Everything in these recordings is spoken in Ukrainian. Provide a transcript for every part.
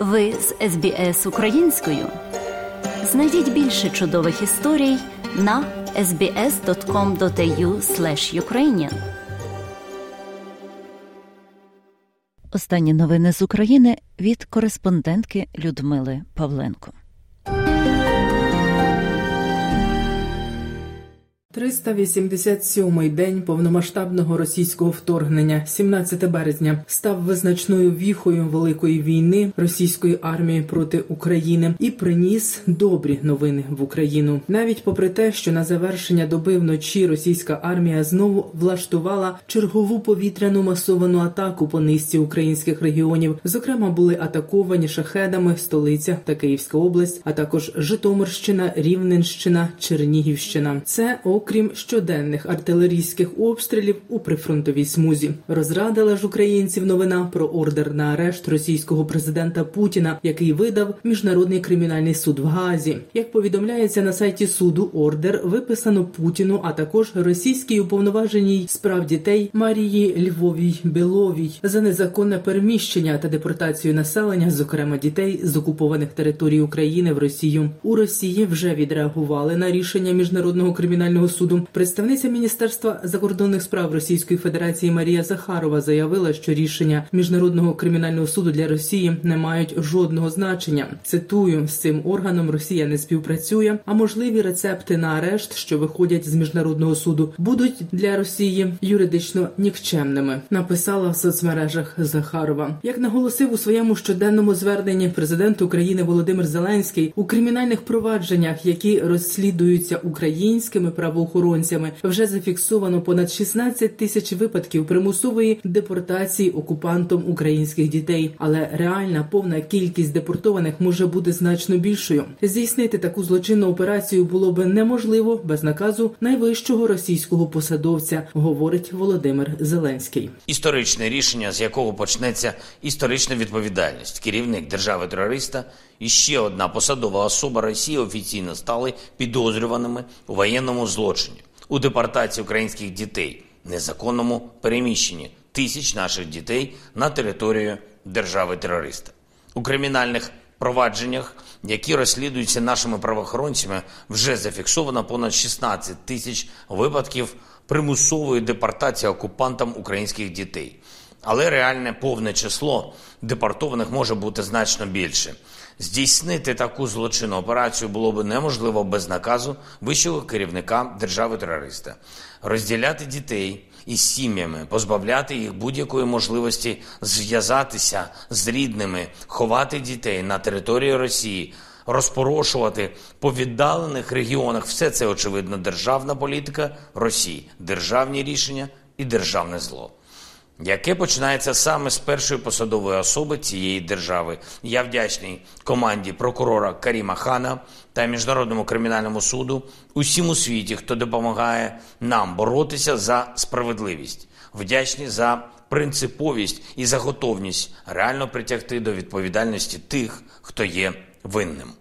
Ви з СБС українською. Знайдіть більше чудових історій на sbs.com.au ukrainian Останні новини з України від кореспондентки Людмили Павленко. 387-й день повномасштабного російського вторгнення, 17 березня, став визначною віхою великої війни російської армії проти України і приніс добрі новини в Україну. Навіть попри те, що на завершення доби вночі російська армія знову влаштувала чергову повітряну масовану атаку по низці українських регіонів. Зокрема, були атаковані шахедами столиця та Київська область, а також Житомирщина, Рівненщина, Чернігівщина. Це окрім щоденних артилерійських обстрілів у прифронтовій смузі. Розрадила ж українців новина про ордер на арешт російського президента Путіна, який видав міжнародний кримінальний суд в Газі. Як повідомляється на сайті суду, ордер виписано Путіну, а також російській уповноваженій справ дітей Марії Львовій Біловій за незаконне переміщення та депортацію населення, зокрема дітей з окупованих територій України в Росію. У Росії вже відреагували на рішення міжнародного кримінального суду. Представниця міністерства закордонних справ Російської Федерації Марія Захарова заявила, що рішення міжнародного кримінального суду для Росії не мають жодного значення. Цитую з цим органом Росія не співпрацює, а можливі рецепти на арешт, що виходять з міжнародного суду, будуть для Росії юридично нікчемними. Написала в соцмережах Захарова. Як наголосив у своєму щоденному зверненні президент України Володимир Зеленський у кримінальних провадженнях, які розслідуються українськими правоохоронцями, правоохоронцями. Вже зафіксовано понад 16 тисяч випадків примусової депортації окупантом українських дітей, але реальна повна кількість депортованих може бути значно більшою. Здійснити таку злочинну операцію було би неможливо без наказу найвищого російського посадовця, говорить Володимир Зеленський. Історичне рішення, з якого почнеться історична відповідальність, керівник держави терориста і ще одна посадова особа Росії офіційно стали підозрюваними у воєнному злочині у депортації українських дітей, незаконному переміщенні тисяч наших дітей на територію держави-терориста у кримінальних провадженнях, які розслідуються нашими правоохоронцями, вже зафіксовано понад 16 тисяч випадків примусової депортації окупантам українських дітей. Але реальне повне число депортованих може бути значно більше. Здійснити таку злочинну операцію було б неможливо без наказу вищого керівника держави-терориста, розділяти дітей із сім'ями, позбавляти їх будь-якої можливості зв'язатися з рідними, ховати дітей на території Росії, розпорошувати по віддалених регіонах. Все це очевидно державна політика Росії, державні рішення і державне зло яке починається саме з першої посадової особи цієї держави. Я вдячний команді прокурора Каріма Хана та міжнародному кримінальному суду усім у світі, хто допомагає нам боротися за справедливість, вдячні за принциповість і за готовність реально притягти до відповідальності тих, хто є винним.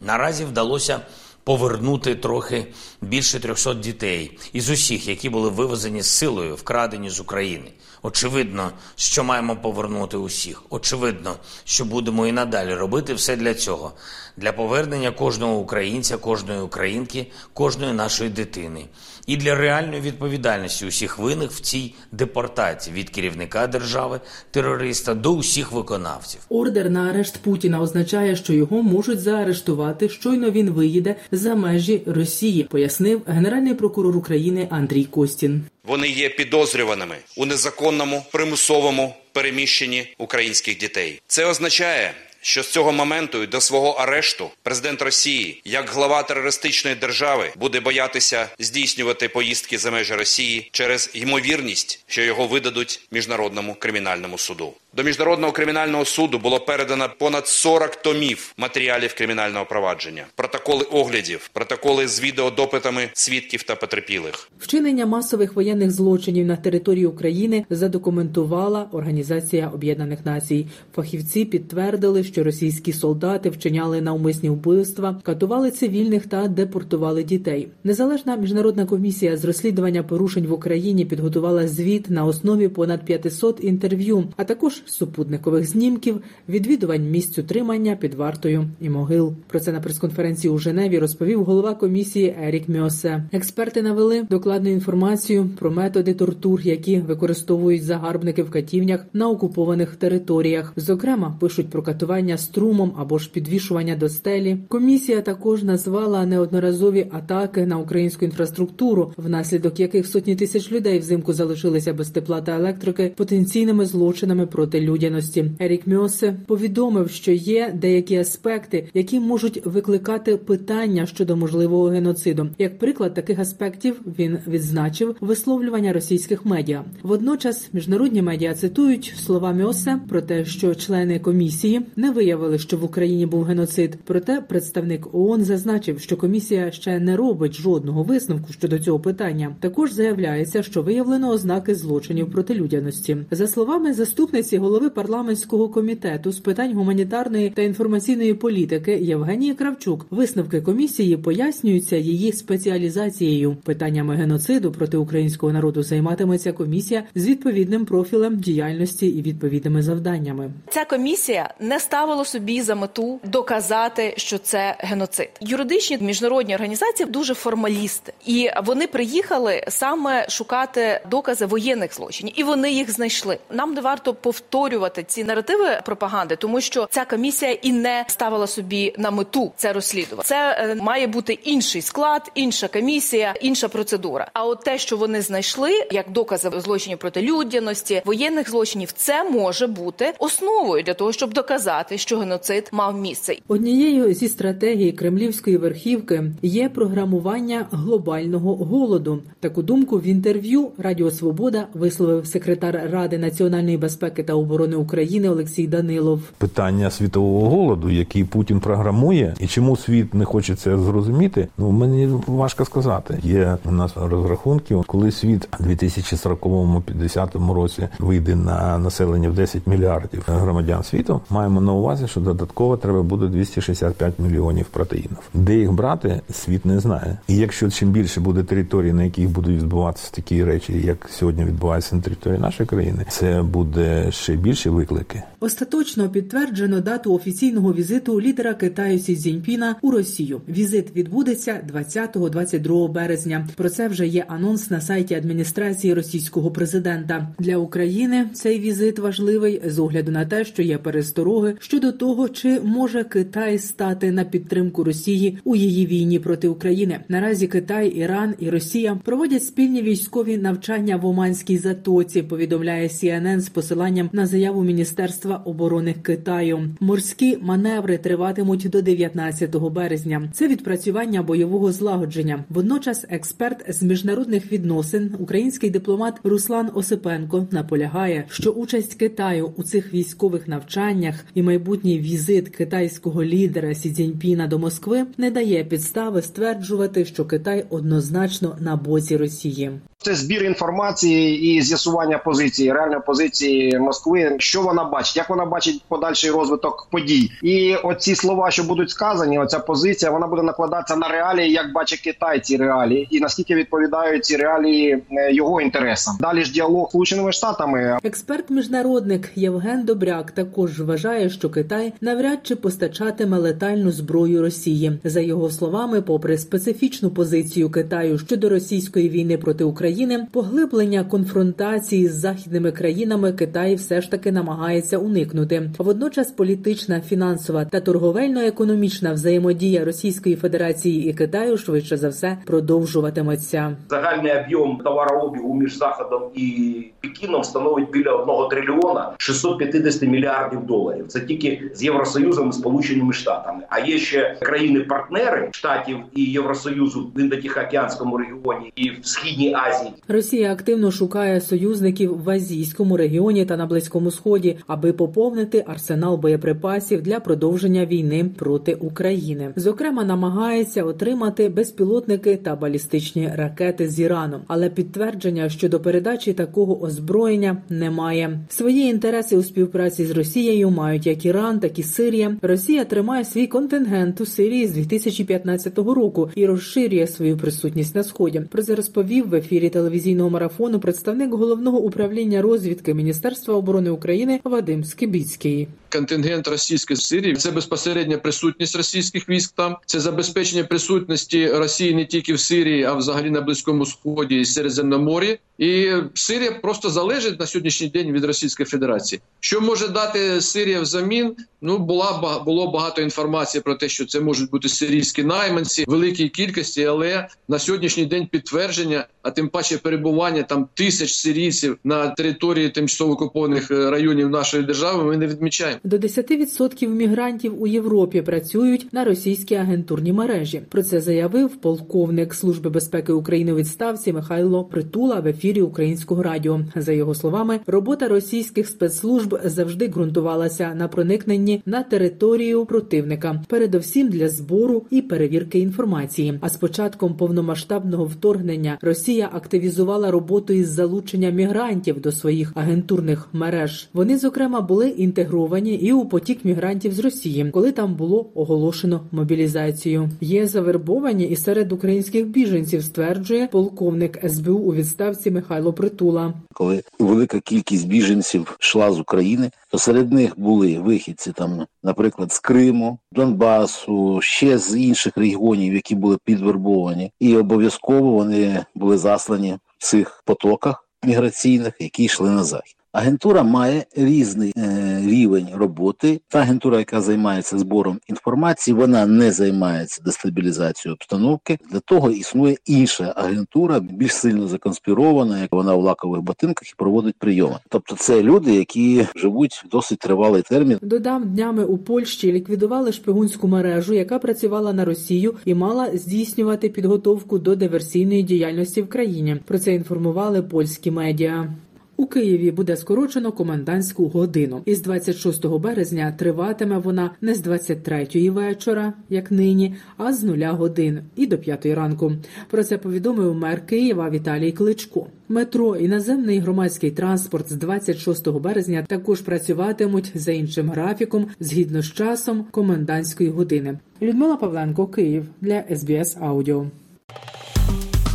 Наразі вдалося повернути трохи більше 300 дітей із усіх, які були вивезені силою, вкрадені з України. Очевидно, що маємо повернути усіх. Очевидно, що будемо і надалі робити все для цього, для повернення кожного українця, кожної українки, кожної нашої дитини і для реальної відповідальності усіх винних в цій депортації від керівника держави, терориста до усіх виконавців. Ордер на арешт Путіна означає, що його можуть заарештувати. Щойно він виїде за межі Росії, пояснив генеральний прокурор України Андрій Костін. Вони є підозрюваними у незаконному примусовому переміщенні українських дітей. Це означає, що з цього моменту до свого арешту президент Росії, як глава терористичної держави, буде боятися здійснювати поїздки за межі Росії через ймовірність, що його видадуть міжнародному кримінальному суду. До міжнародного кримінального суду було передано понад 40 томів матеріалів кримінального провадження, протоколи оглядів, протоколи з відеодопитами свідків та потерпілих. Вчинення масових воєнних злочинів на території України задокументувала Організація Об'єднаних Націй. Фахівці підтвердили, що російські солдати вчиняли навмисні вбивства, катували цивільних та депортували дітей. Незалежна міжнародна комісія з розслідування порушень в Україні підготувала звіт на основі понад 500 інтерв'ю, а також супутникових знімків, відвідувань місць утримання під вартою і могил. Про це на прес-конференції у Женеві розповів голова комісії Ерік Мьосе. Експерти навели докладну інформацію про методи тортур, які використовують загарбники в катівнях на окупованих територіях. Зокрема, пишуть про катування струмом або ж підвішування до стелі. Комісія також назвала неодноразові атаки на українську інфраструктуру, внаслідок яких сотні тисяч людей взимку залишилися без тепла та електрики потенційними злочинами проти людяності. Ерік Мьосе повідомив, що є деякі аспекти, які можуть викликати питання щодо можливого геноциду. Як приклад таких аспектів він відзначив висловлювання російських медіа. Водночас міжнародні медіа цитують слова Мьосе про те, що члени комісії не виявили, що в Україні був геноцид. Проте представник ООН зазначив, що комісія ще не робить жодного висновку щодо цього питання. Також заявляється, що виявлено ознаки злочинів проти людяності. За словами заступниці голови парламентського комітету з питань гуманітарної та інформаційної політики Євгенії Кравчук, висновки комісії пояснюються її спеціалізацією. Питаннями геноциду проти українського народу займатиметься комісія з відповідним профілем діяльності і відповідними завданнями. Ця комісія не ставила собі за мету доказати, що це геноцид. Юридичні міжнародні організації дуже формалісти, і вони приїхали саме шукати докази воєнних злочинів, і вони їх знайшли. Нам не варто повторювати ці наративи пропаганди, тому що ця комісія і не ставила собі на мету це розслідувати. Це е, має бути інший склад, інша комісія, інша процедура. А от те, що вони знайшли як докази злочинів проти людяності, воєнних злочинів, це може бути основою для того, щоб доказати, що геноцид мав місце. Однією зі стратегій кремлівської верхівки є програмування глобального голоду. Таку думку в інтерв'ю Радіо Свобода висловив секретар Ради національної безпеки та оборони України Олексій Данилов. Питання світового голоду, який Путін програмує, і чому світ не хоче це зрозуміти, ну мені важко сказати. Є у нас розрахунки, коли світ у 2040-50 році вийде на населення в 10 мільярдів громадян світу. Маємо на увазі, що додатково треба буде 265 мільйонів протеїнів. Де їх брати, світ не знає. І якщо чим більше буде територій, на яких будуть відбуватися такі речі, як сьогодні відбуваються на території нашої країни, це буде ще більше виклики. Остаточно підтверджено дату офіційного візиту лідера Китаю Сі Цзіньпіна у Росію. Візит відбудеться 20-22 березня. Про це вже є анонс на сайті адміністрації російського президента. Для України цей візит важливий з огляду на те, що є перестороги щодо того, чи може Китай стати на підтримку Росії у її війні проти України. Наразі Китай, Іран і Росія проводять спільні військові навчання в Оманській затоці. Повідомляє CNN з посиланням на заяву міністерства оборони Китаю. Морські маневри триватимуть до 19 березня. Це відпрацювання бойового злагодження. Водночас, експерт з міжнародних відносин, український дипломат Руслан Осипенко наполягає, що участь Китаю у цих військових навчаннях і майбутній візит китайського лідера Сі Цзіньпіна до Москви не дає підстави стверджувати, що Китай однозначно на боці Росії. Це збір інформації і з'ясування позиції, реальної позиції Москви, що вона бачить, як вона бачить подальший розвиток подій. І оці слова, що будуть сказані, оця позиція, вона буде накладатися на реалії, як бачить Китай ці реалії, і наскільки відповідають ці реалії е, його інтересам. Далі ж діалог з Сполученими Штатами. Експерт-міжнародник Євген Добряк також вважає, що Китай навряд чи постачатиме летальну зброю Росії. За його словами, попри специфічну позицію Китаю щодо російської війни проти України. України поглиблення конфронтації з західними країнами Китай все ж таки намагається уникнути. Водночас політична, фінансова та торговельно-економічна взаємодія Російської Федерації і Китаю швидше за все продовжуватиметься. Загальний об'єм товарообігу між заходом і Пекіном становить біля 1 трильйона 650 мільярдів доларів. Це тільки з Євросоюзом і Сполученими Штатами. А є ще країни-партнери штатів і Євросоюзу в Індотихоокеанському регіоні і в східній Азії. Росія активно шукає союзників в азійському регіоні та на близькому сході, аби поповнити арсенал боєприпасів для продовження війни проти України. Зокрема, намагається отримати безпілотники та балістичні ракети з Іраном, але підтвердження щодо передачі такого озброєння немає. Свої інтереси у співпраці з Росією мають як Іран, так і Сирія. Росія тримає свій контингент у Сирії з 2015 року і розширює свою присутність на сході. Про це розповів в ефірі телевізійного марафону представник головного управління розвідки Міністерства оборони України Вадим Скибіцький. Контингент російської Сирії це безпосередня присутність російських військ. Там це забезпечення присутності Росії не тільки в Сирії, а взагалі на близькому сході і Середземномор'ї. І Сирія просто залежить на сьогоднішній день від Російської Федерації. Що може дати Сирія взамін? Ну була було багато інформації про те, що це можуть бути сирійські найманці великій кількості, але на сьогоднішній день підтвердження, а тим паче перебування там тисяч сирійців на території тимчасово окупованих е, районів нашої держави. Ми не відмічаємо. До 10% мігрантів у Європі працюють на російській агентурній мережі. Про це заявив полковник Служби безпеки України у відставці Михайло Притула в ефірі Українського радіо. За його словами, робота російських спецслужб завжди ґрунтувалася на проникненні на територію противника, передовсім для збору і перевірки інформації. А з початком повномасштабного вторгнення Росія активізувала роботу із залучення мігрантів до своїх агентурних мереж. Вони зокрема були інтегровані і у потік мігрантів з Росії, коли там було оголошено мобілізацію. Є завербовані і серед українських біженців, стверджує полковник СБУ у відставці Михайло Притула. Коли велика кількість біженців йшла з України, то серед них були вихідці там, наприклад, з Криму, Донбасу, ще з інших регіонів, які були підвербовані, і обов'язково вони були заслані в цих потоках міграційних, які йшли на захід. Агентура має різний е, рівень роботи. Та агентура, яка займається збором інформації, вона не займається дестабілізацією обстановки. Для того існує інша агентура, більш сильно законспірована, як вона в лакових ботинках і проводить прийоми. Тобто, це люди, які живуть досить тривалий термін. Додам днями у Польщі ліквідували шпигунську мережу, яка працювала на Росію і мала здійснювати підготовку до диверсійної діяльності в країні. Про це інформували польські медіа. У Києві буде скорочено комендантську годину. Із 26 березня триватиме вона не з 23-ї вечора, як нині, а з нуля годин і до 5 ранку. Про це повідомив мер Києва Віталій Кличко. Метро і наземний громадський транспорт з 26 березня також працюватимуть за іншим графіком згідно з часом комендантської години. Людмила Павленко, Київ для СБС Аудіо.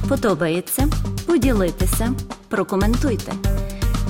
Подобається поділитися, прокоментуйте.